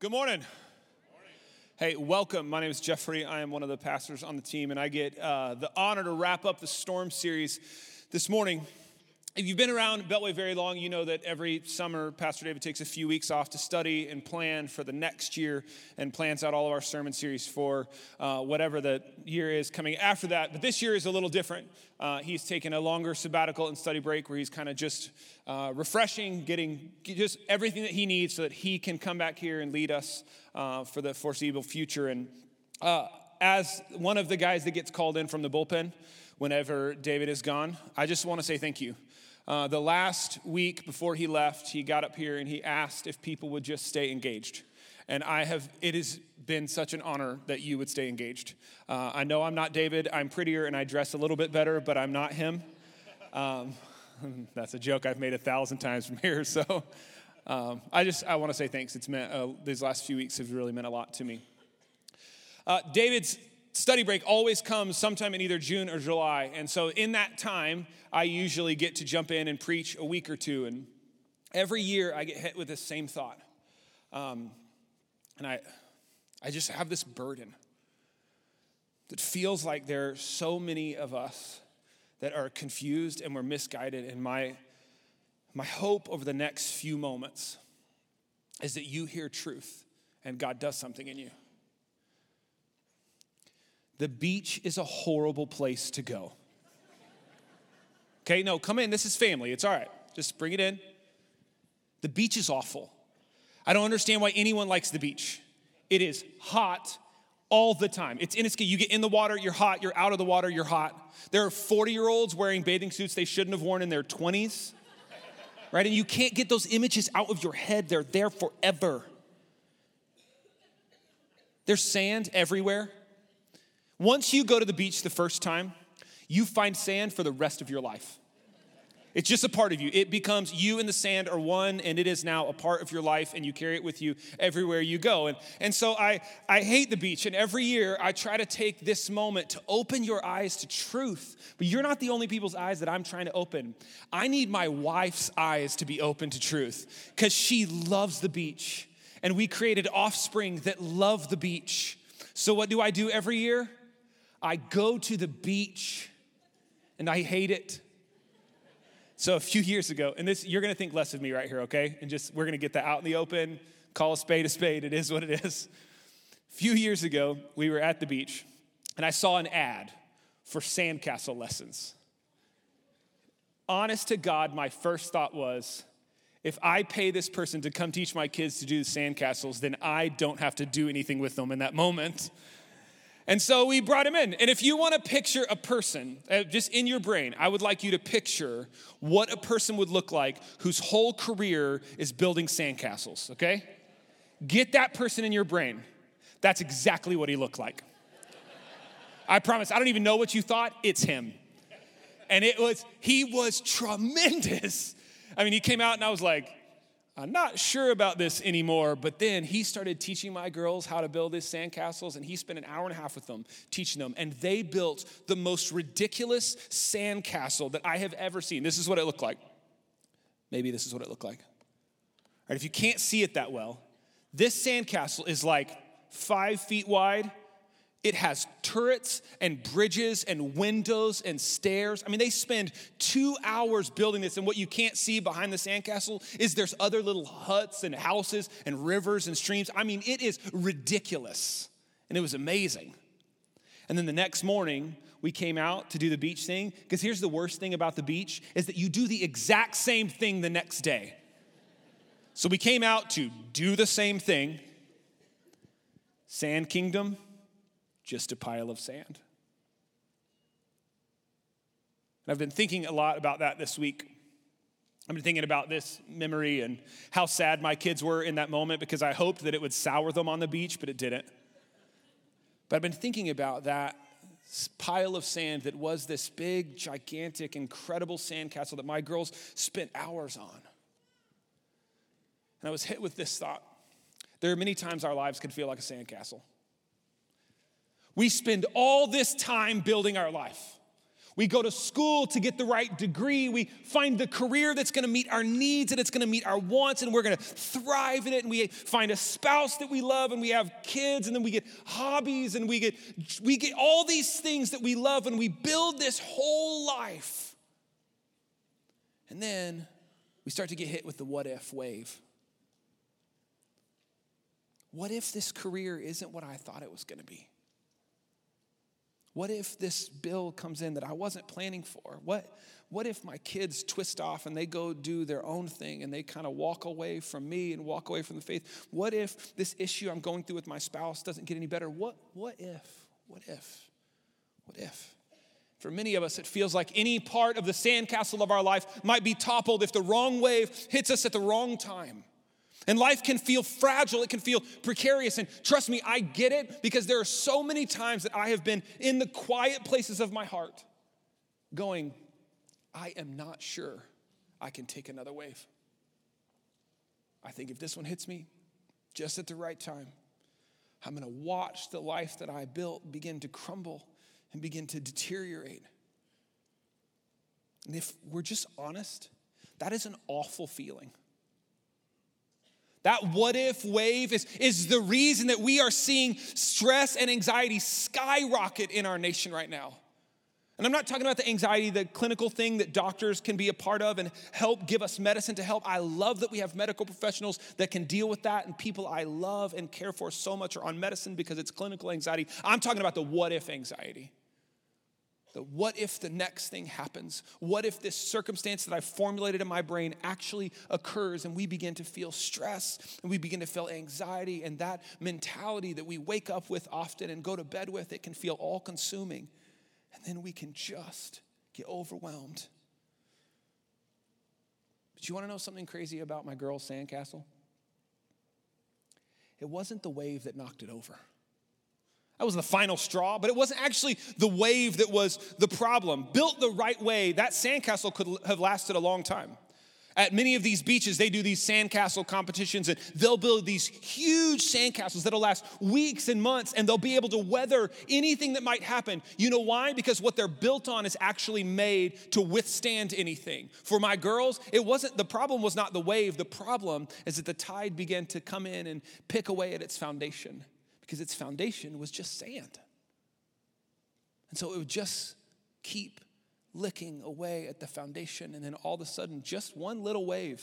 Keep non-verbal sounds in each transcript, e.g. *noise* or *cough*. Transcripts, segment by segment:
Good morning. Hey, welcome. My name is Jeffrey. I am one of the pastors on the team, and I get uh, the honor to wrap up the Storm series this morning. If you've been around Beltway very long, you know that every summer Pastor David takes a few weeks off to study and plan for the next year and plans out all of our sermon series for uh, whatever the year is coming after that. But this year is a little different. Uh, he's taken a longer sabbatical and study break where he's kind of just uh, refreshing, getting just everything that he needs so that he can come back here and lead us uh, for the foreseeable future. And uh, as one of the guys that gets called in from the bullpen whenever David is gone, I just want to say thank you. Uh, the last week before he left, he got up here and he asked if people would just stay engaged. And I have, it has been such an honor that you would stay engaged. Uh, I know I'm not David. I'm prettier and I dress a little bit better, but I'm not him. Um, *laughs* that's a joke I've made a thousand times from here. So um, I just, I want to say thanks. It's meant, uh, these last few weeks have really meant a lot to me. Uh, David's study break always comes sometime in either June or July. And so in that time, I usually get to jump in and preach a week or two. And every year I get hit with this same thought. Um, and I, I just have this burden that feels like there are so many of us that are confused and we're misguided. And my, my hope over the next few moments is that you hear truth and God does something in you. The beach is a horrible place to go. Okay, no, come in. This is family. It's all right. Just bring it in. The beach is awful. I don't understand why anyone likes the beach. It is hot all the time. It's in its You get in the water, you're hot. You're out of the water, you're hot. There are 40 year olds wearing bathing suits they shouldn't have worn in their 20s, right? And you can't get those images out of your head. They're there forever. There's sand everywhere. Once you go to the beach the first time, you find sand for the rest of your life. It's just a part of you. It becomes you and the sand are one, and it is now a part of your life, and you carry it with you everywhere you go. And, and so I, I hate the beach, and every year I try to take this moment to open your eyes to truth. But you're not the only people's eyes that I'm trying to open. I need my wife's eyes to be open to truth because she loves the beach, and we created offspring that love the beach. So, what do I do every year? I go to the beach and I hate it. So a few years ago, and this you're gonna think less of me right here, okay? And just we're gonna get that out in the open, call a spade a spade. It is what it is. A few years ago, we were at the beach, and I saw an ad for sandcastle lessons. Honest to God, my first thought was, if I pay this person to come teach my kids to do the sandcastles, then I don't have to do anything with them in that moment. And so we brought him in. And if you want to picture a person, uh, just in your brain, I would like you to picture what a person would look like whose whole career is building sandcastles, okay? Get that person in your brain. That's exactly what he looked like. I promise, I don't even know what you thought, it's him. And it was, he was tremendous. I mean, he came out and I was like, I'm not sure about this anymore, but then he started teaching my girls how to build his sandcastles, and he spent an hour and a half with them teaching them. And they built the most ridiculous sandcastle that I have ever seen. This is what it looked like. Maybe this is what it looked like. All right, if you can't see it that well, this sandcastle is like five feet wide it has turrets and bridges and windows and stairs. I mean, they spend two hours building this, and what you can't see behind the sandcastle is there's other little huts and houses and rivers and streams. I mean, it is ridiculous, and it was amazing. And then the next morning, we came out to do the beach thing, because here's the worst thing about the beach is that you do the exact same thing the next day. So we came out to do the same thing. Sand Kingdom, just a pile of sand. And I've been thinking a lot about that this week. I've been thinking about this memory and how sad my kids were in that moment because I hoped that it would sour them on the beach, but it didn't. But I've been thinking about that pile of sand that was this big, gigantic, incredible sandcastle that my girls spent hours on. And I was hit with this thought. There are many times our lives could feel like a sandcastle. We spend all this time building our life. We go to school to get the right degree. We find the career that's gonna meet our needs and it's gonna meet our wants, and we're gonna thrive in it. And we find a spouse that we love, and we have kids, and then we get hobbies, and we get, we get all these things that we love, and we build this whole life. And then we start to get hit with the what if wave. What if this career isn't what I thought it was gonna be? What if this bill comes in that I wasn't planning for? What, what if my kids twist off and they go do their own thing and they kind of walk away from me and walk away from the faith? What if this issue I'm going through with my spouse doesn't get any better? What, what if? What if? What if? For many of us, it feels like any part of the sandcastle of our life might be toppled if the wrong wave hits us at the wrong time. And life can feel fragile, it can feel precarious. And trust me, I get it because there are so many times that I have been in the quiet places of my heart going, I am not sure I can take another wave. I think if this one hits me just at the right time, I'm gonna watch the life that I built begin to crumble and begin to deteriorate. And if we're just honest, that is an awful feeling. That what if wave is, is the reason that we are seeing stress and anxiety skyrocket in our nation right now. And I'm not talking about the anxiety, the clinical thing that doctors can be a part of and help give us medicine to help. I love that we have medical professionals that can deal with that, and people I love and care for so much are on medicine because it's clinical anxiety. I'm talking about the what if anxiety. The what if the next thing happens? What if this circumstance that I formulated in my brain actually occurs and we begin to feel stress and we begin to feel anxiety and that mentality that we wake up with often and go to bed with, it can feel all consuming. And then we can just get overwhelmed. But you want to know something crazy about my girl's sandcastle? It wasn't the wave that knocked it over. That was the final straw, but it wasn't actually the wave that was the problem. Built the right way, that sandcastle could have lasted a long time. At many of these beaches, they do these sandcastle competitions and they'll build these huge sandcastles that'll last weeks and months and they'll be able to weather anything that might happen. You know why? Because what they're built on is actually made to withstand anything. For my girls, it wasn't the problem was not the wave, the problem is that the tide began to come in and pick away at its foundation because its foundation was just sand. And so it would just keep licking away at the foundation, and then all of a sudden, just one little wave,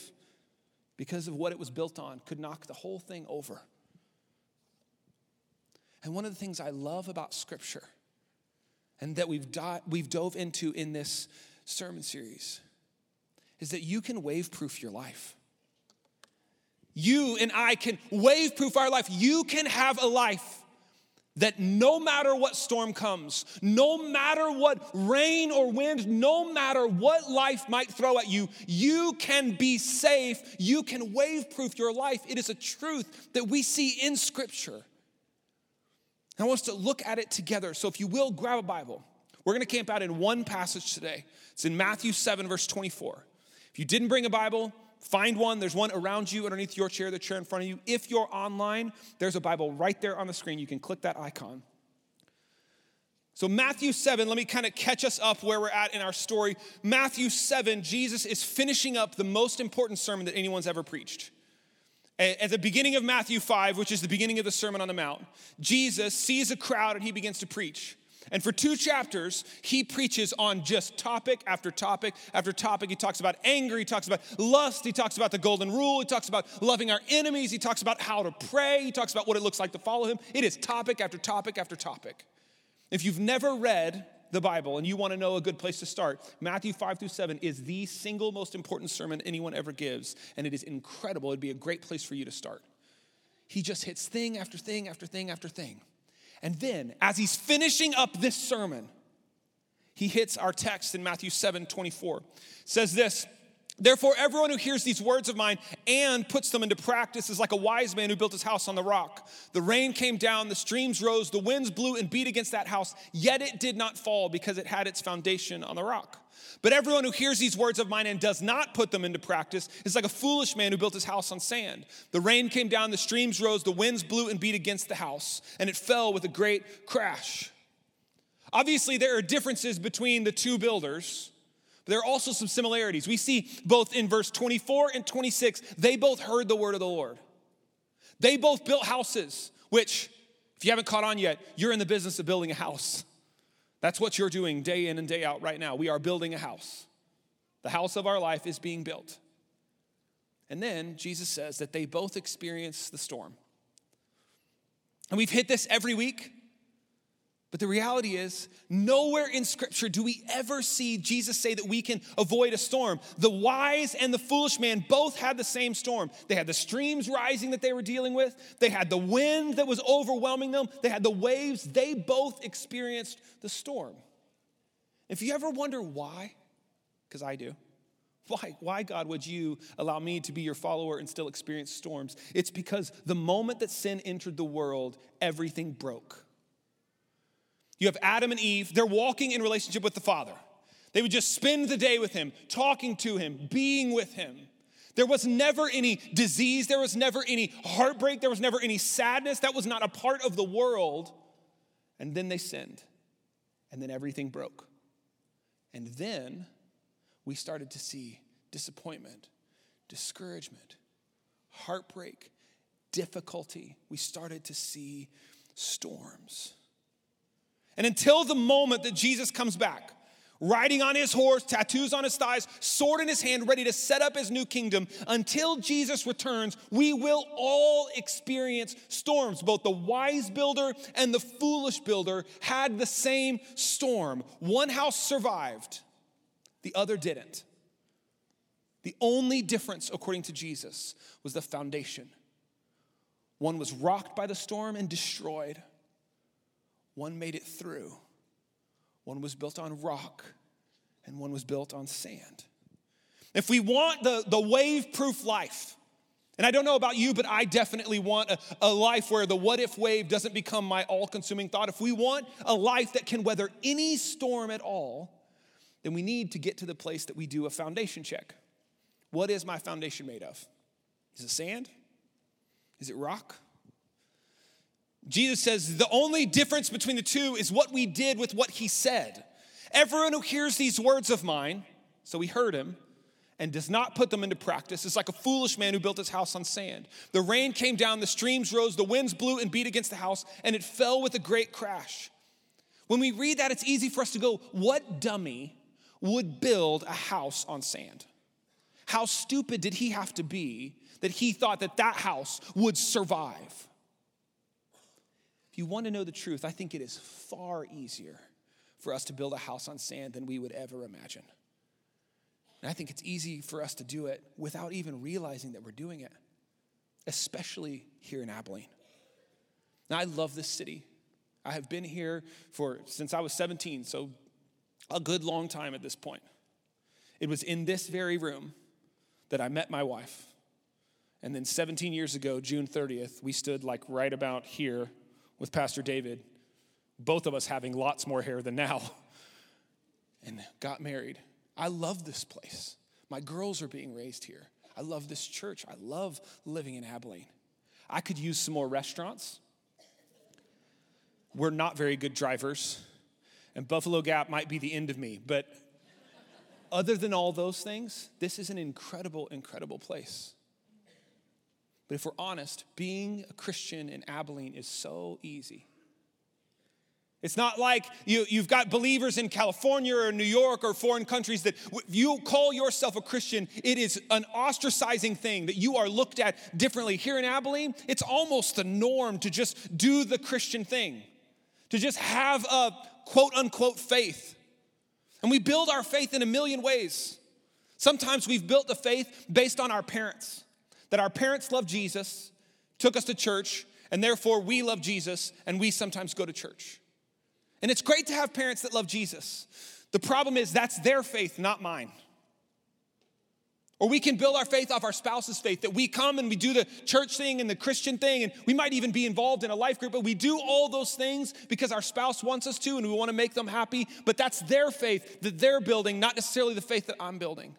because of what it was built on, could knock the whole thing over. And one of the things I love about Scripture, and that we've, we've dove into in this sermon series, is that you can wave proof your life you and I can wave proof our life. You can have a life that no matter what storm comes, no matter what rain or wind, no matter what life might throw at you, you can be safe. You can wave proof your life. It is a truth that we see in Scripture. I want us to look at it together. So if you will, grab a Bible. We're going to camp out in one passage today. It's in Matthew 7, verse 24. If you didn't bring a Bible, Find one. There's one around you, underneath your chair, the chair in front of you. If you're online, there's a Bible right there on the screen. You can click that icon. So, Matthew 7, let me kind of catch us up where we're at in our story. Matthew 7, Jesus is finishing up the most important sermon that anyone's ever preached. At the beginning of Matthew 5, which is the beginning of the Sermon on the Mount, Jesus sees a crowd and he begins to preach. And for two chapters, he preaches on just topic after topic after topic. He talks about anger, he talks about lust, he talks about the golden rule, he talks about loving our enemies, he talks about how to pray, he talks about what it looks like to follow him. It is topic after topic after topic. If you've never read the Bible and you want to know a good place to start, Matthew 5 through 7 is the single most important sermon anyone ever gives, and it is incredible. It'd be a great place for you to start. He just hits thing after thing after thing after thing. And then, as he's finishing up this sermon, he hits our text in Matthew 7 24. It says this Therefore, everyone who hears these words of mine and puts them into practice is like a wise man who built his house on the rock. The rain came down, the streams rose, the winds blew and beat against that house, yet it did not fall because it had its foundation on the rock. But everyone who hears these words of mine and does not put them into practice is like a foolish man who built his house on sand. The rain came down, the streams rose, the winds blew and beat against the house, and it fell with a great crash. Obviously, there are differences between the two builders, there are also some similarities. We see both in verse 24 and 26, they both heard the word of the Lord. They both built houses, which, if you haven't caught on yet, you're in the business of building a house. That's what you're doing day in and day out right now. We are building a house. The house of our life is being built. And then Jesus says that they both experience the storm. And we've hit this every week. But the reality is, nowhere in Scripture do we ever see Jesus say that we can avoid a storm. The wise and the foolish man both had the same storm. They had the streams rising that they were dealing with, they had the wind that was overwhelming them, they had the waves. They both experienced the storm. If you ever wonder why, because I do, *laughs* why, why, God, would you allow me to be your follower and still experience storms? It's because the moment that sin entered the world, everything broke. You have Adam and Eve, they're walking in relationship with the Father. They would just spend the day with him, talking to him, being with him. There was never any disease, there was never any heartbreak, there was never any sadness. That was not a part of the world. And then they sinned, and then everything broke. And then we started to see disappointment, discouragement, heartbreak, difficulty. We started to see storms. And until the moment that Jesus comes back, riding on his horse, tattoos on his thighs, sword in his hand, ready to set up his new kingdom, until Jesus returns, we will all experience storms. Both the wise builder and the foolish builder had the same storm. One house survived, the other didn't. The only difference, according to Jesus, was the foundation. One was rocked by the storm and destroyed. One made it through. One was built on rock, and one was built on sand. If we want the, the wave proof life, and I don't know about you, but I definitely want a, a life where the what if wave doesn't become my all consuming thought. If we want a life that can weather any storm at all, then we need to get to the place that we do a foundation check. What is my foundation made of? Is it sand? Is it rock? Jesus says the only difference between the two is what we did with what he said. Everyone who hears these words of mine, so he heard him, and does not put them into practice is like a foolish man who built his house on sand. The rain came down, the streams rose, the winds blew and beat against the house, and it fell with a great crash. When we read that, it's easy for us to go, What dummy would build a house on sand? How stupid did he have to be that he thought that that house would survive? You want to know the truth, I think it is far easier for us to build a house on sand than we would ever imagine. And I think it's easy for us to do it without even realizing that we're doing it, especially here in Abilene. Now, I love this city. I have been here for since I was 17, so a good long time at this point. It was in this very room that I met my wife. And then 17 years ago, June 30th, we stood like right about here with Pastor David, both of us having lots more hair than now, *laughs* and got married. I love this place. My girls are being raised here. I love this church. I love living in Abilene. I could use some more restaurants. We're not very good drivers, and Buffalo Gap might be the end of me, but other than all those things, this is an incredible, incredible place. But if we're honest, being a Christian in Abilene is so easy. It's not like you, you've got believers in California or New York or foreign countries that if you call yourself a Christian, it is an ostracizing thing that you are looked at differently. Here in Abilene, it's almost the norm to just do the Christian thing, to just have a quote unquote faith. And we build our faith in a million ways. Sometimes we've built the faith based on our parents that our parents love Jesus, took us to church, and therefore we love Jesus and we sometimes go to church. And it's great to have parents that love Jesus. The problem is that's their faith, not mine. Or we can build our faith off our spouse's faith, that we come and we do the church thing and the Christian thing, and we might even be involved in a life group, but we do all those things because our spouse wants us to and we want to make them happy. But that's their faith that they're building, not necessarily the faith that I'm building.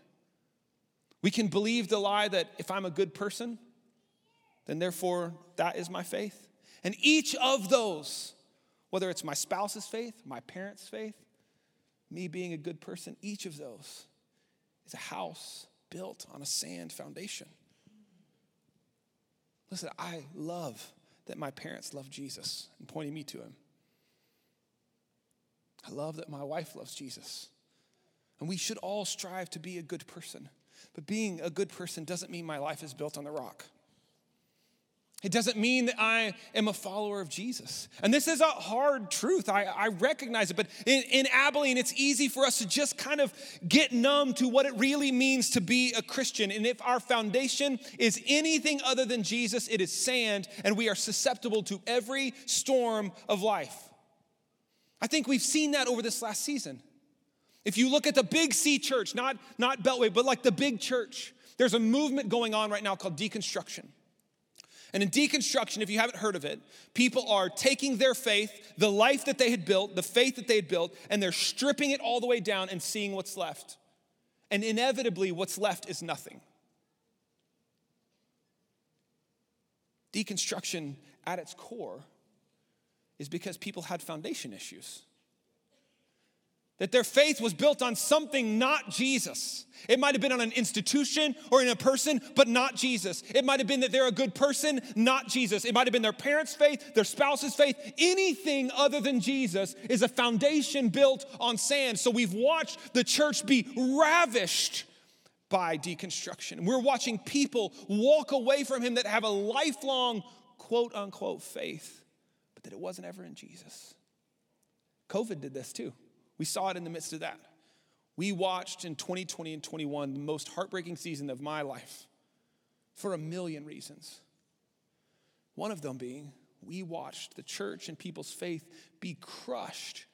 We can believe the lie that if I'm a good person, then therefore that is my faith. And each of those whether it's my spouse's faith, my parents' faith, me being a good person, each of those is a house built on a sand foundation. Listen, I love that my parents love Jesus and pointing me to him. I love that my wife loves Jesus. And we should all strive to be a good person. But being a good person doesn't mean my life is built on the rock. It doesn't mean that I am a follower of Jesus. And this is a hard truth. I, I recognize it. But in, in Abilene, it's easy for us to just kind of get numb to what it really means to be a Christian. And if our foundation is anything other than Jesus, it is sand, and we are susceptible to every storm of life. I think we've seen that over this last season. If you look at the big C church, not, not Beltway, but like the big church, there's a movement going on right now called deconstruction. And in deconstruction, if you haven't heard of it, people are taking their faith, the life that they had built, the faith that they had built, and they're stripping it all the way down and seeing what's left. And inevitably, what's left is nothing. Deconstruction at its core is because people had foundation issues that their faith was built on something not Jesus. It might have been on an institution or in a person, but not Jesus. It might have been that they're a good person, not Jesus. It might have been their parents' faith, their spouse's faith. Anything other than Jesus is a foundation built on sand. So we've watched the church be ravished by deconstruction. We're watching people walk away from him that have a lifelong quote unquote faith, but that it wasn't ever in Jesus. COVID did this too. We saw it in the midst of that. We watched in 2020 and 21 the most heartbreaking season of my life for a million reasons. One of them being we watched the church and people's faith be crushed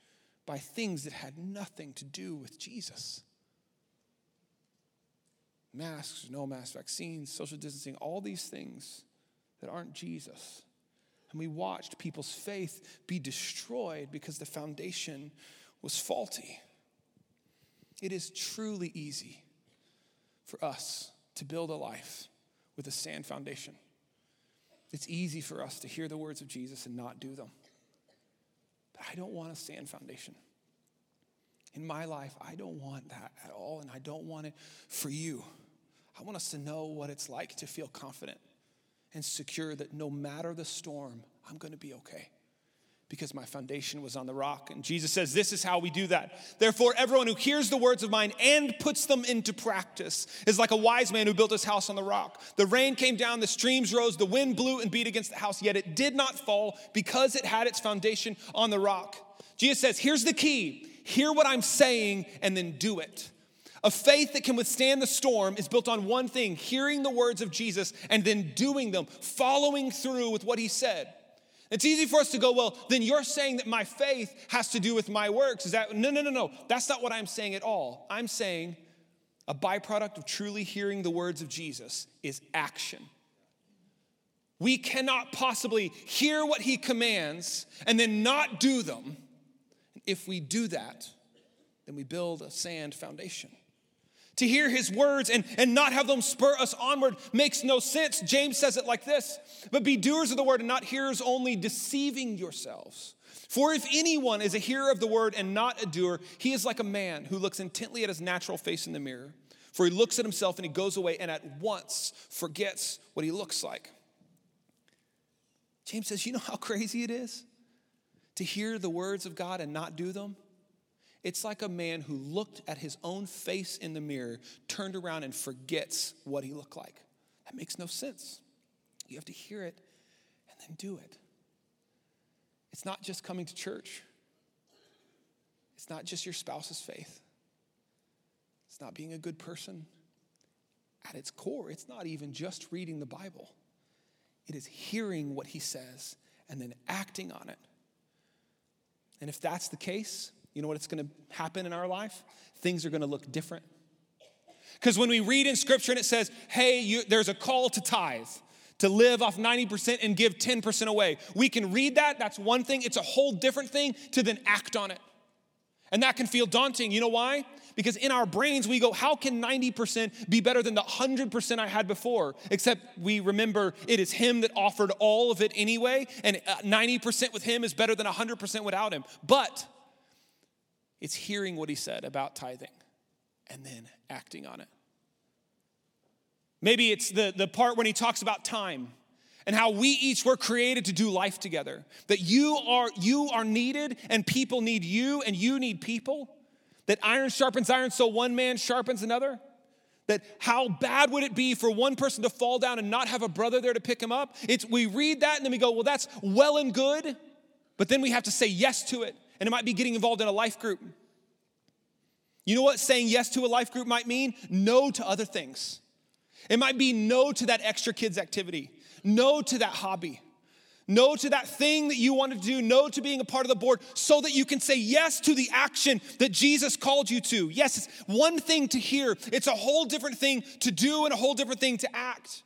by things that had nothing to do with Jesus. Masks, no mask, vaccines, social distancing, all these things that aren't Jesus. And we watched people's faith be destroyed because the foundation was faulty. It is truly easy for us to build a life with a sand foundation. It's easy for us to hear the words of Jesus and not do them. But I don't want a sand foundation. In my life, I don't want that at all, and I don't want it for you. I want us to know what it's like to feel confident and secure that no matter the storm, I'm going to be okay because my foundation was on the rock. And Jesus says, This is how we do that. Therefore, everyone who hears the words of mine and puts them into practice is like a wise man who built his house on the rock. The rain came down, the streams rose, the wind blew and beat against the house, yet it did not fall because it had its foundation on the rock. Jesus says, Here's the key hear what I'm saying and then do it. A faith that can withstand the storm is built on one thing hearing the words of Jesus and then doing them, following through with what he said. It's easy for us to go, well, then you're saying that my faith has to do with my works. Is that, no, no, no, no. That's not what I'm saying at all. I'm saying a byproduct of truly hearing the words of Jesus is action. We cannot possibly hear what he commands and then not do them. If we do that, then we build a sand foundation. To hear his words and, and not have them spur us onward makes no sense. James says it like this But be doers of the word and not hearers only, deceiving yourselves. For if anyone is a hearer of the word and not a doer, he is like a man who looks intently at his natural face in the mirror. For he looks at himself and he goes away and at once forgets what he looks like. James says, You know how *laughs* crazy it is to hear the words of God and not do them? It's like a man who looked at his own face in the mirror, turned around, and forgets what he looked like. That makes no sense. You have to hear it and then do it. It's not just coming to church, it's not just your spouse's faith, it's not being a good person. At its core, it's not even just reading the Bible, it is hearing what he says and then acting on it. And if that's the case, you know what it's going to happen in our life? Things are going to look different. Because when we read in scripture and it says, hey, you, there's a call to tithe, to live off 90% and give 10% away, we can read that. That's one thing. It's a whole different thing to then act on it. And that can feel daunting. You know why? Because in our brains, we go, how can 90% be better than the 100% I had before? Except we remember it is Him that offered all of it anyway, and 90% uh, with Him is better than 100% without Him. But it's hearing what He said about tithing and then acting on it. Maybe it's the, the part when He talks about time and how we each were created to do life together that you are you are needed and people need you and you need people that iron sharpens iron, so one man sharpens another. That how bad would it be for one person to fall down and not have a brother there to pick him up? It's we read that and then we go, well, that's well and good, but then we have to say yes to it. And it might be getting involved in a life group. You know what saying yes to a life group might mean? No to other things. It might be no to that extra kids activity, no to that hobby, no to that thing that you want to do, no to being a part of the board, so that you can say yes to the action that Jesus called you to. Yes, it's one thing to hear, it's a whole different thing to do and a whole different thing to act.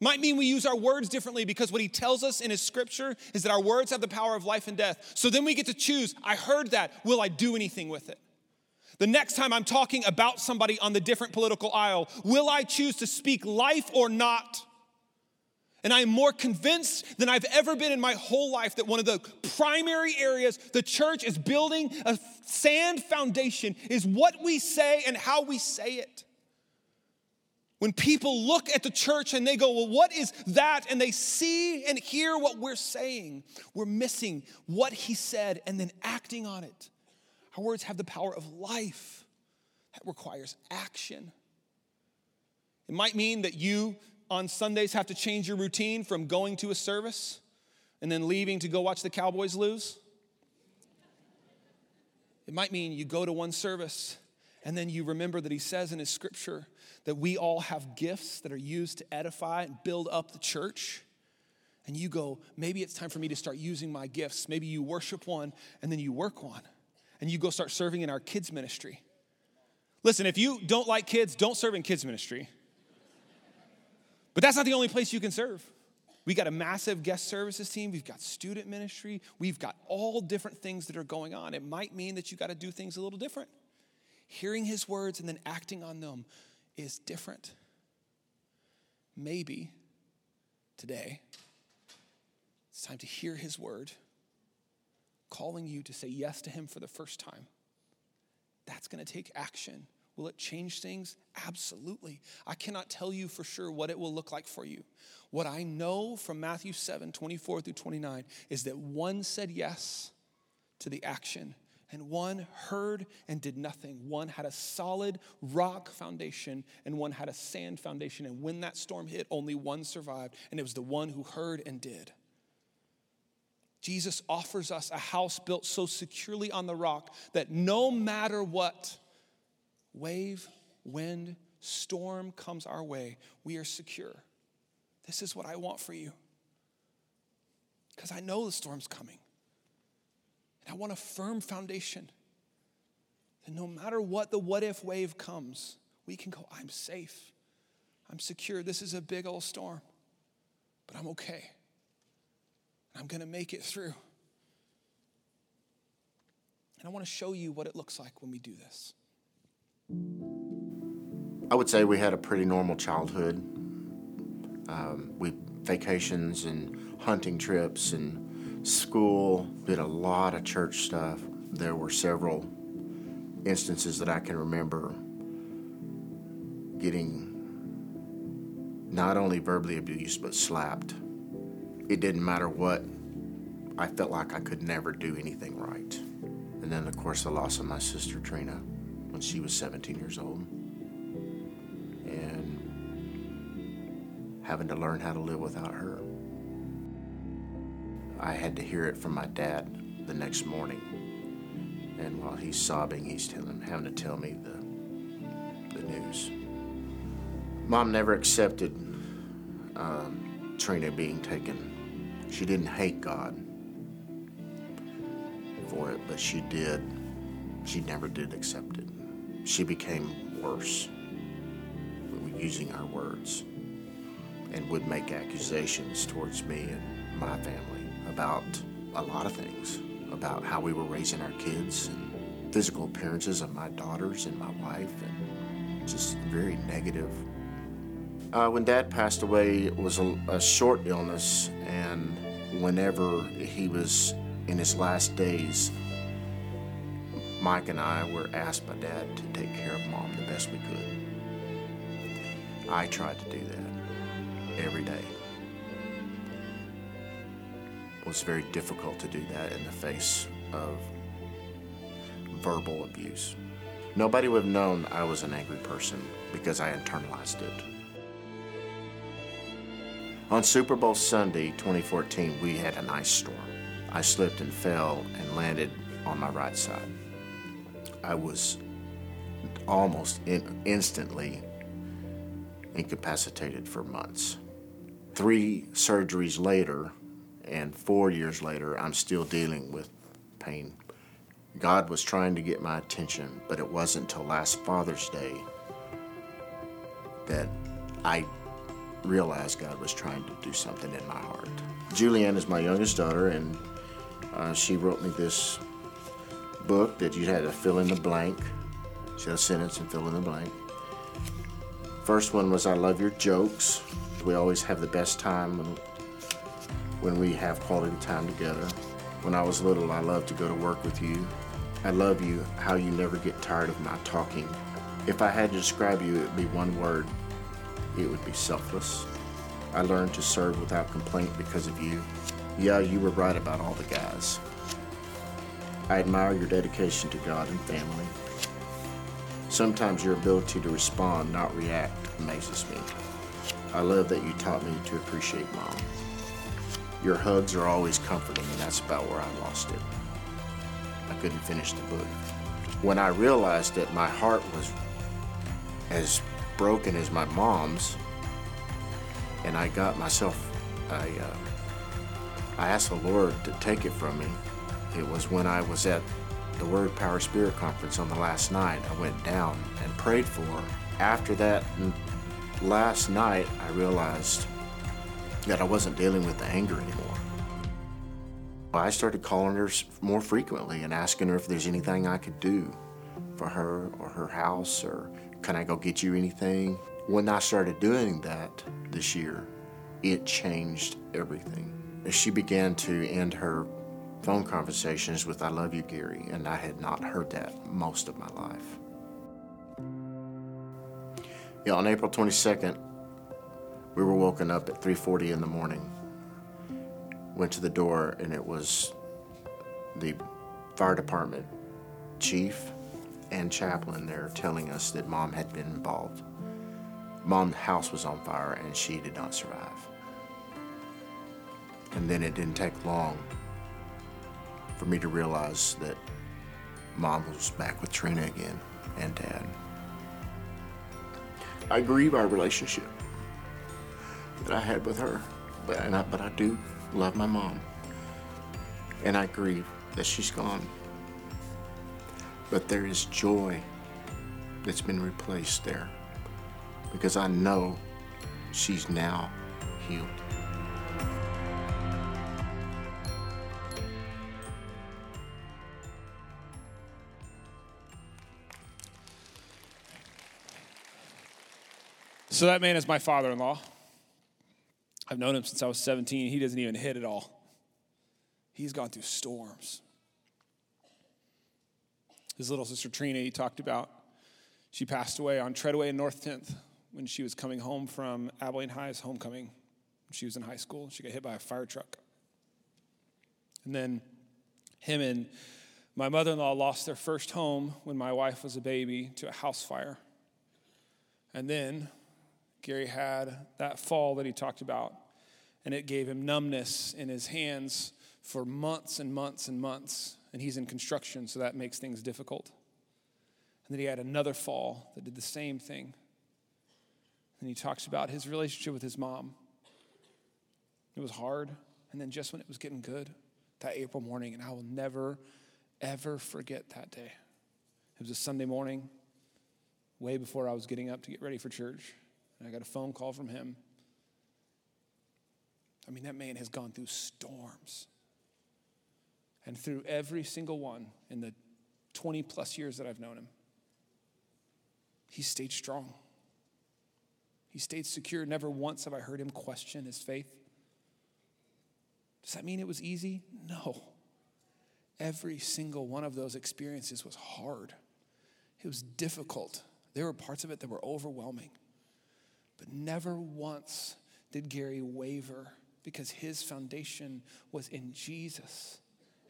Might mean we use our words differently because what he tells us in his scripture is that our words have the power of life and death. So then we get to choose I heard that. Will I do anything with it? The next time I'm talking about somebody on the different political aisle, will I choose to speak life or not? And I am more convinced than I've ever been in my whole life that one of the primary areas the church is building a sand foundation is what we say and how we say it. When people look at the church and they go, Well, what is that? And they see and hear what we're saying, we're missing what he said and then acting on it. Our words have the power of life, that requires action. It might mean that you on Sundays have to change your routine from going to a service and then leaving to go watch the Cowboys lose? It might mean you go to one service and then you remember that he says in his scripture that we all have gifts that are used to edify and build up the church. And you go, maybe it's time for me to start using my gifts. Maybe you worship one and then you work one and you go start serving in our kids' ministry. Listen, if you don't like kids, don't serve in kids' ministry. But that's not the only place you can serve. We got a massive guest services team. We've got student ministry. We've got all different things that are going on. It might mean that you got to do things a little different. Hearing his words and then acting on them is different. Maybe today it's time to hear his word, calling you to say yes to him for the first time. That's going to take action. Will it change things? Absolutely. I cannot tell you for sure what it will look like for you. What I know from Matthew 7 24 through 29 is that one said yes to the action, and one heard and did nothing. One had a solid rock foundation, and one had a sand foundation. And when that storm hit, only one survived, and it was the one who heard and did. Jesus offers us a house built so securely on the rock that no matter what, wave, wind, storm comes our way, we are secure. This is what I want for you. Because I know the storm's coming. I want a firm foundation. that no matter what the what if wave comes, we can go, I'm safe. I'm secure. This is a big old storm, but I'm okay. And I'm going to make it through. And I want to show you what it looks like when we do this. I would say we had a pretty normal childhood. Um, we vacations and hunting trips and school did a lot of church stuff. There were several instances that I can remember getting not only verbally abused but slapped. It didn't matter what. I felt like I could never do anything right. And then, of course, the loss of my sister Trina when she was 17 years old. And having to learn how to live without her. I had to hear it from my dad the next morning. And while he's sobbing, he's telling, having to tell me the, the news. Mom never accepted um, Trina being taken. She didn't hate God for it, but she did. She never did accept it she became worse using our words and would make accusations towards me and my family about a lot of things about how we were raising our kids and physical appearances of my daughters and my wife, and just very negative. Uh, when Dad passed away, it was a, a short illness, and whenever he was in his last days, Mike and I were asked by Dad to take care of Mom the best we could. I tried to do that every day. Was very difficult to do that in the face of verbal abuse. Nobody would have known I was an angry person because I internalized it. On Super Bowl Sunday 2014, we had an ice storm. I slipped and fell and landed on my right side. I was almost in, instantly incapacitated for months. Three surgeries later, and four years later, I'm still dealing with pain. God was trying to get my attention, but it wasn't until last Father's Day that I realized God was trying to do something in my heart. Julianne is my youngest daughter, and uh, she wrote me this book that you had to fill in the blank. She had a sentence and fill in the blank. First one was I love your jokes. We always have the best time when, when we have quality time together. When I was little, I loved to go to work with you. I love you, how you never get tired of my talking. If I had to describe you, it would be one word it would be selfless. I learned to serve without complaint because of you. Yeah, you were right about all the guys. I admire your dedication to God and family. Sometimes your ability to respond, not react, amazes me. I love that you taught me to appreciate mom. Your hugs are always comforting, and that's about where I lost it. I couldn't finish the book. When I realized that my heart was as broken as my mom's, and I got myself, I, uh, I asked the Lord to take it from me. It was when I was at the Word Power Spirit Conference on the last night. I went down and prayed for her. After that last night, I realized that I wasn't dealing with the anger anymore. I started calling her more frequently and asking her if there's anything I could do for her or her house or can I go get you anything? When I started doing that this year, it changed everything. She began to end her phone conversations with I love you, Gary, and I had not heard that most of my life. Yeah, on April 22nd, we were woken up at 3:40 in the morning. Went to the door and it was the fire department chief and chaplain there telling us that mom had been involved. Mom's house was on fire and she did not survive. And then it didn't take long for me to realize that mom was back with Trina again and dad. I grieve our relationship that I had with her, but I, but I do love my mom. And I grieve that she's gone. But there is joy that's been replaced there because I know she's now healed. So that man is my father in law. I've known him since I was 17. He doesn't even hit at all. He's gone through storms. His little sister Trina, he talked about, she passed away on Treadaway in North 10th when she was coming home from Abilene High's homecoming. She was in high school. She got hit by a fire truck. And then him and my mother in law lost their first home when my wife was a baby to a house fire. And then Gary had that fall that he talked about, and it gave him numbness in his hands for months and months and months and he's in construction, so that makes things difficult. And then he had another fall that did the same thing. And he talks about his relationship with his mom. It was hard, and then just when it was getting good, that April morning, and I will never, ever forget that day. It was a Sunday morning, way before I was getting up to get ready for church, and I got a phone call from him. I mean, that man has gone through storms. And through every single one, in the 20 plus years that I've known him. He stayed strong. He stayed secure. Never once have I heard him question his faith. Does that mean it was easy? No. Every single one of those experiences was hard. It was difficult. There were parts of it that were overwhelming. But never once did Gary waver because his foundation was in Jesus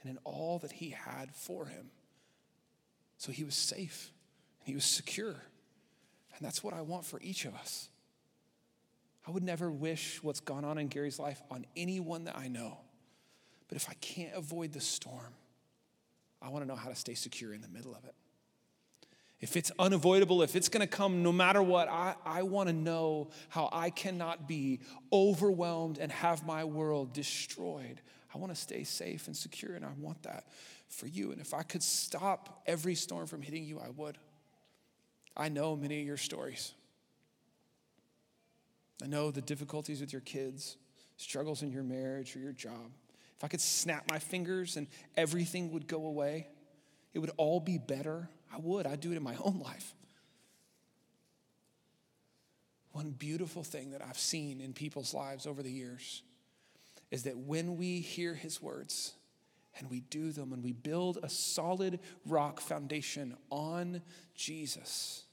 and in all that he had for him. So he was safe and he was secure. And that's what I want for each of us. I would never wish what's gone on in Gary's life on anyone that I know. But if I can't avoid the storm, I want to know how to stay secure in the middle of it. If it's unavoidable, if it's to come no matter what, I, I want to know how I cannot be overwhelmed and have my world destroyed. I want to stay safe and secure, and I want that for you. And if I could stop every storm from hitting you, I would. I know many of your stories. I know the difficulties with your kids, struggles in your marriage or your job. If I could snap my fingers and everything would go away, it would all be better. I would. I'd do it in my *laughs* own life. One beautiful thing that I've seen in people's lives over the years is that when we hear his words and we do them and we build a solid rock foundation on Jesus,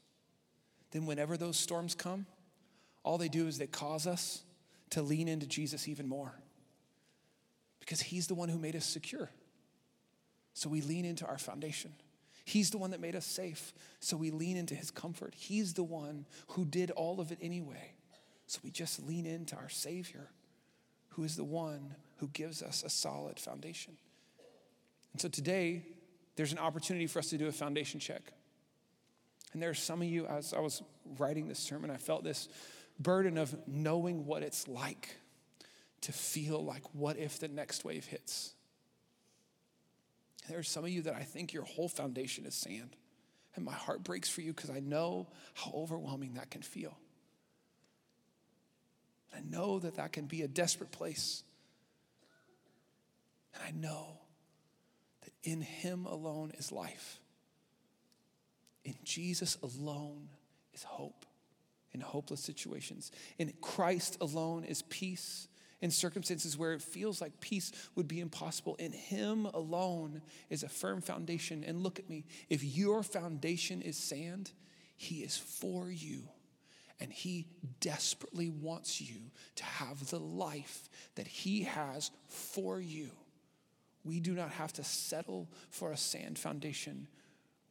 then whenever those storms come, all they do is they cause us to lean into Jesus even more because he's the one who made us secure. So we lean into our foundation. He's the one that made us safe. So we lean into his comfort. He's the one who did all of it anyway. So we just lean into our Savior, who is the one who gives us a solid foundation. And so today, there's an opportunity for us to do a foundation check. And there are some of you, as I was writing this sermon, I felt this burden of knowing what it's like to feel like, what if the next wave hits? There are some of you that I think your whole foundation is sand. And my heart breaks for you because I know how overwhelming that can feel. I know that that can be a desperate place. And I know that in Him alone is life. In Jesus alone is hope in hopeless situations. In Christ alone is peace in circumstances where it feels like peace would be impossible. In Him alone is a firm foundation. And look at me if your foundation is sand, He is for you. And He desperately wants you to have the life that He has for you. We do not have to settle for a sand foundation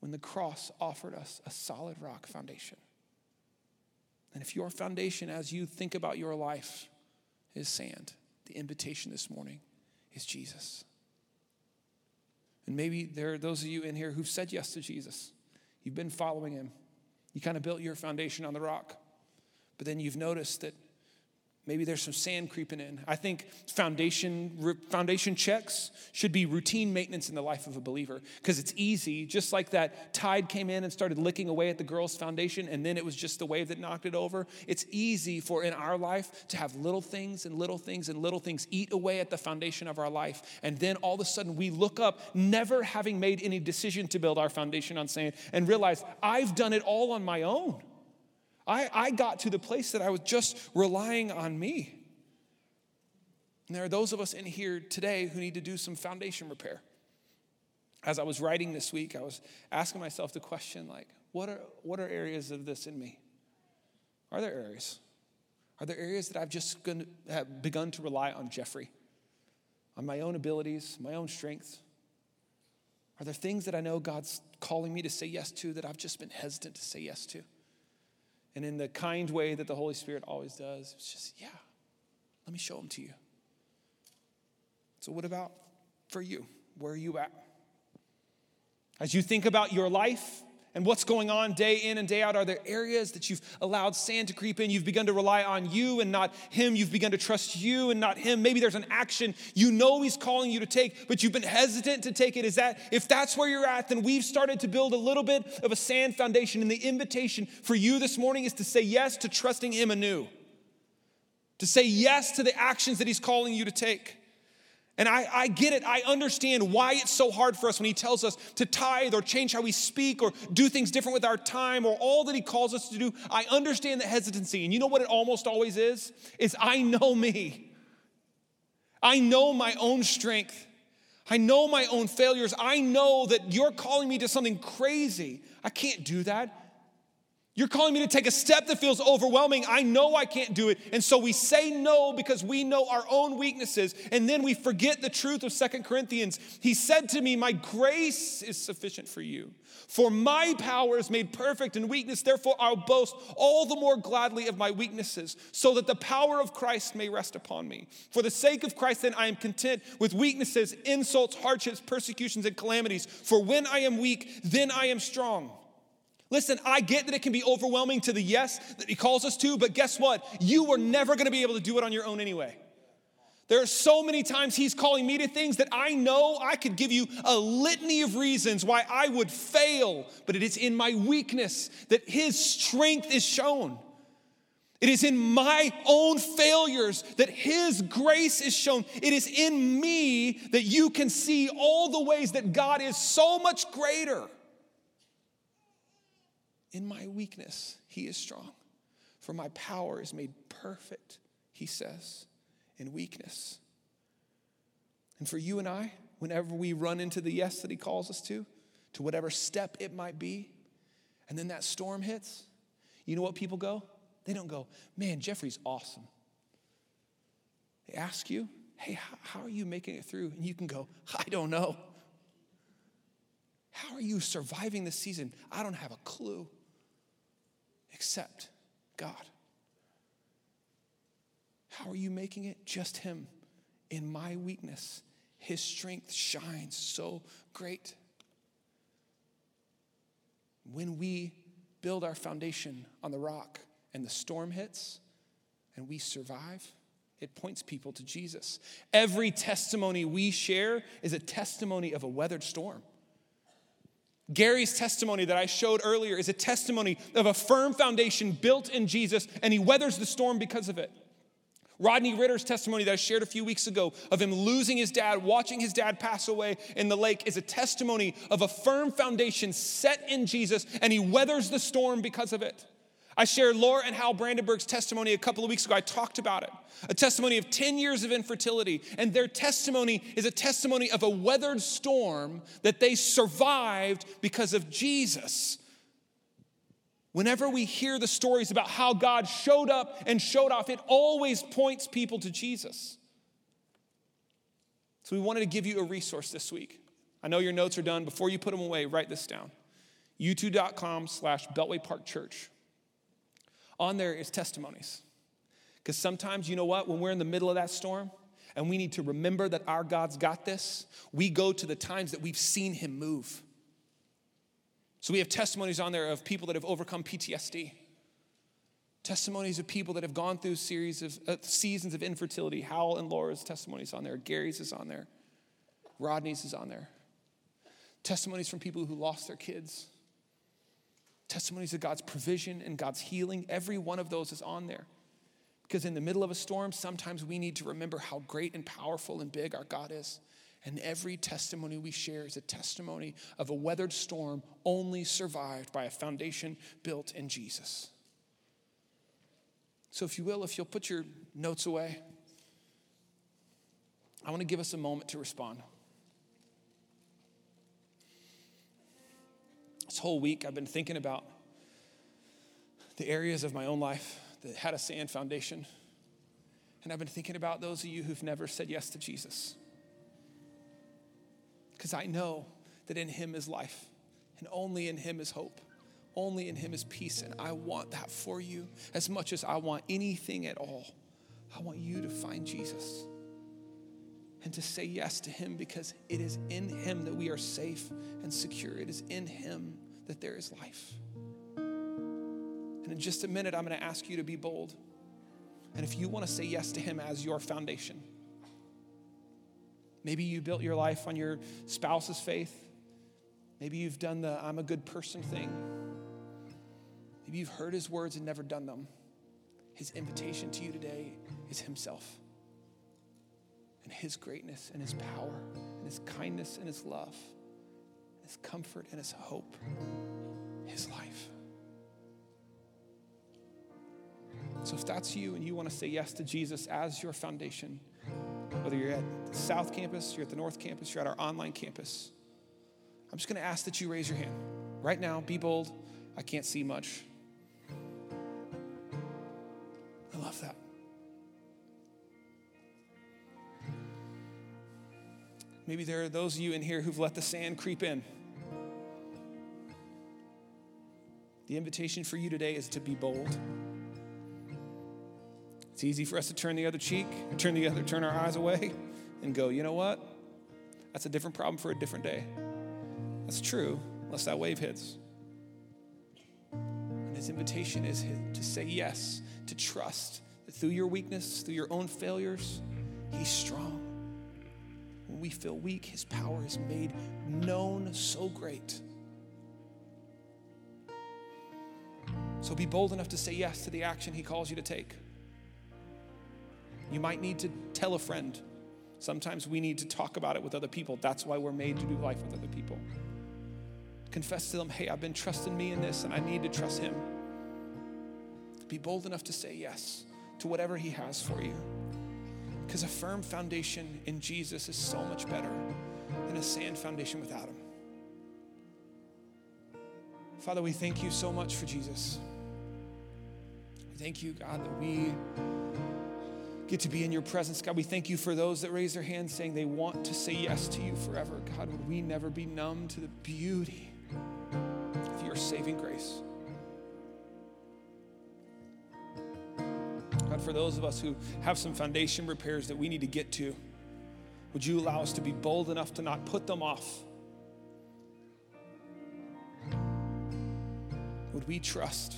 when the cross offered us a solid rock foundation. And if your foundation, as you think about your life, is sand, the invitation this morning is Jesus. And maybe there are those of you in here who've said yes to Jesus. You've been following him. You kind of built your foundation on the rock. But then you've noticed that Maybe there's some sand creeping in. I think foundation, foundation checks should be routine maintenance in the life of a believer because it's easy, just like that tide came in and started licking away at the girl's foundation and then it was just the wave that knocked it over. It's easy for in our life to have little things and little things and little things eat away at the foundation of our life. And then all of a sudden we look up, never having made any decision to build our foundation on sand, and realize I've done it all on my own. I, I got to the place that I was just relying on me. And there are those of us in here today who need to do some foundation repair. As I was writing this week, I was asking myself the question like, what are, what are areas of this in me? Are there areas? Are there areas that I've just gonna, have begun to rely on Jeffrey, on my own abilities, my own strength? Are there things that I know God's calling me to say yes to that I've just been hesitant to say yes to? And in the kind way that the Holy Spirit always does, it's just, yeah, let me show them to you. So, what about for you? Where are you at? As you think about your life, and what's going on day in and day out? Are there areas that you've allowed sand to creep in? You've begun to rely on you and not him. You've begun to trust you and not him. Maybe there's an action you know he's calling you to take, but you've been hesitant to take it. Is that, if that's where you're at, then we've started to build a little bit of a sand foundation. And the invitation for you this morning is to say yes to trusting him anew, to say yes to the actions that he's calling you to take. And I, I get it. I understand why it's so hard for us when he tells us to tithe or change how we speak or do things different with our time or all that he calls us to do. I understand the hesitancy. And you know what it almost always is? Is I know me. I know my own strength. I know my own failures. I know that you're calling me to something crazy. I can't do that. You're calling me to take a step that feels overwhelming. I know I can't do it. And so we say no because we know our own weaknesses. And then we forget the truth of Second Corinthians. He said to me, My grace is sufficient for you. For my power is made perfect in weakness. Therefore, I'll boast all the more gladly of my weaknesses, so that the power of Christ may rest upon me. For the sake of Christ, then, I am content with weaknesses, insults, hardships, persecutions, and calamities. For when I am weak, then I am strong. Listen, I get that it can be overwhelming to the yes that he calls us to, but guess what? You were never gonna be able to do it on your own anyway. There are so many times he's calling me to things that I know I could give you a litany of reasons why I would fail, but it is in my weakness that his strength is shown. It is in my own failures that His grace is shown. It is in me that you can see all the ways that God is so much greater. In my weakness, he is strong. For my power is made perfect, he says, in weakness. And for you and I, whenever we run into the yes that he calls us to, to whatever step it might be, and then that storm hits, you know what people go? They don't go, man, Jeffrey's awesome. They ask you, hey, how are you making it through? And you can go, I don't know. How are you surviving this season? I don't have a clue except God. How are you making it? Just Him. In my weakness, His strength shines so great. When we build our foundation on the rock and the storm hits and we survive, it points people to Jesus. Every testimony we share is a testimony of a weathered storm. Gary's testimony that I showed earlier is a testimony of a firm foundation built in Jesus, and he weathers the storm because of it. Rodney Ritter's testimony that I shared a few weeks ago of him losing his dad, watching his dad pass away in the lake, is a testimony of a firm foundation set in Jesus, and he weathers the storm because of it. I shared Laura and Hal Brandenburg's testimony a couple of weeks ago. I talked about it. A testimony of 10 years of infertility. And their testimony is a testimony of a weathered storm that they survived because of Jesus. Whenever we hear the stories about how God showed up and showed off, it always points people to Jesus. So we wanted to give you a resource this week. I know your notes are done. Before you put them away, write this down. youtube.com slash Beltway Park Church on there is testimonies. Because sometimes, you know what, when we're in the middle of that storm and we need to remember that our God's got this, we go to the times that we've seen Him move. So we have testimonies on there of people that have overcome PTSD. Testimonies of people that have gone through series of uh, seasons of infertility. Howell and Laura's testimonies on there. Gary's is on there. Rodney's is on there. Testimonies from people who lost their kids testimonies of God's provision and God's healing. Every one of those is on there. Because in the middle of a storm, sometimes we need to remember how great and powerful and big our God is. And every testimony we share is a testimony of a weathered storm only survived by a foundation built in Jesus. So, if you will, if you'll put your notes away, I want to give us a moment to respond. This whole week, I've been thinking about the areas of my own life that had a sand foundation. And I've been thinking about those of you who've never said yes to Jesus. Because I know that in Him is life, and only in Him is hope. Only in Him is peace. And I want that for you as much as I want anything at all. I want you to find Jesus and to say yes to Him because it is in Him that we are safe and secure. It is in Him that there is life. And in just a minute, I'm going to ask you to be bold. And if you want to say yes to Him as your foundation, maybe you built your life on your spouse's faith. Maybe you've done the I'm a good person thing. Maybe you've heard His words and never done them. His invitation to you today is Himself. And His greatness and His power and His kindness and His love, His comfort and His hope, His life. So if that's you and you want to say yes to Jesus as your foundation, whether you're at the South Campus, you're at the North Campus, you're at our online campus, I'm just going to ask that you raise your hand. Right now, be bold. I can't see much. I love that. Maybe there are those of you in here who've let the sand creep in. The invitation for you today is to be bold. It's easy for us to turn the other cheek, turn the other, turn our eyes away, and go, you know what? That's a different problem for a different day. That's true, unless that wave hits. And his invitation is to say yes, to trust that through your weakness, through your own failures, he's strong. When we feel weak, his power is made known so great. So be bold enough to say yes to the action he calls you to take. You might need to tell a friend. Sometimes we need to talk about it with other people. That's why we're made to do life with other people. Confess to them, hey, I've been trusting me in this and I need to trust him. Be bold enough to say yes to whatever he has for you. Because a firm foundation in Jesus is so much better than a sand foundation without him. Father, we thank you so much for Jesus. Thank you, God, that we get to be in your presence. God, we thank you for those that raise their hands saying they want to say yes to you forever. God, would we never be numb to the beauty of your saving grace? For those of us who have some foundation repairs that we need to get to, would you allow us to be bold enough to not put them off? Would we trust?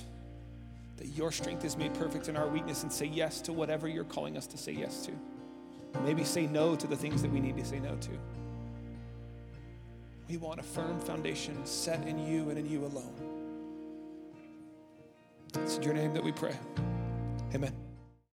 that your strength is made perfect in our weakness and say yes to whatever you're calling us to say yes to. Maybe say no to the things that we need to say no to. We want a firm foundation set in you and in you alone. It's in your name that we pray. Amen.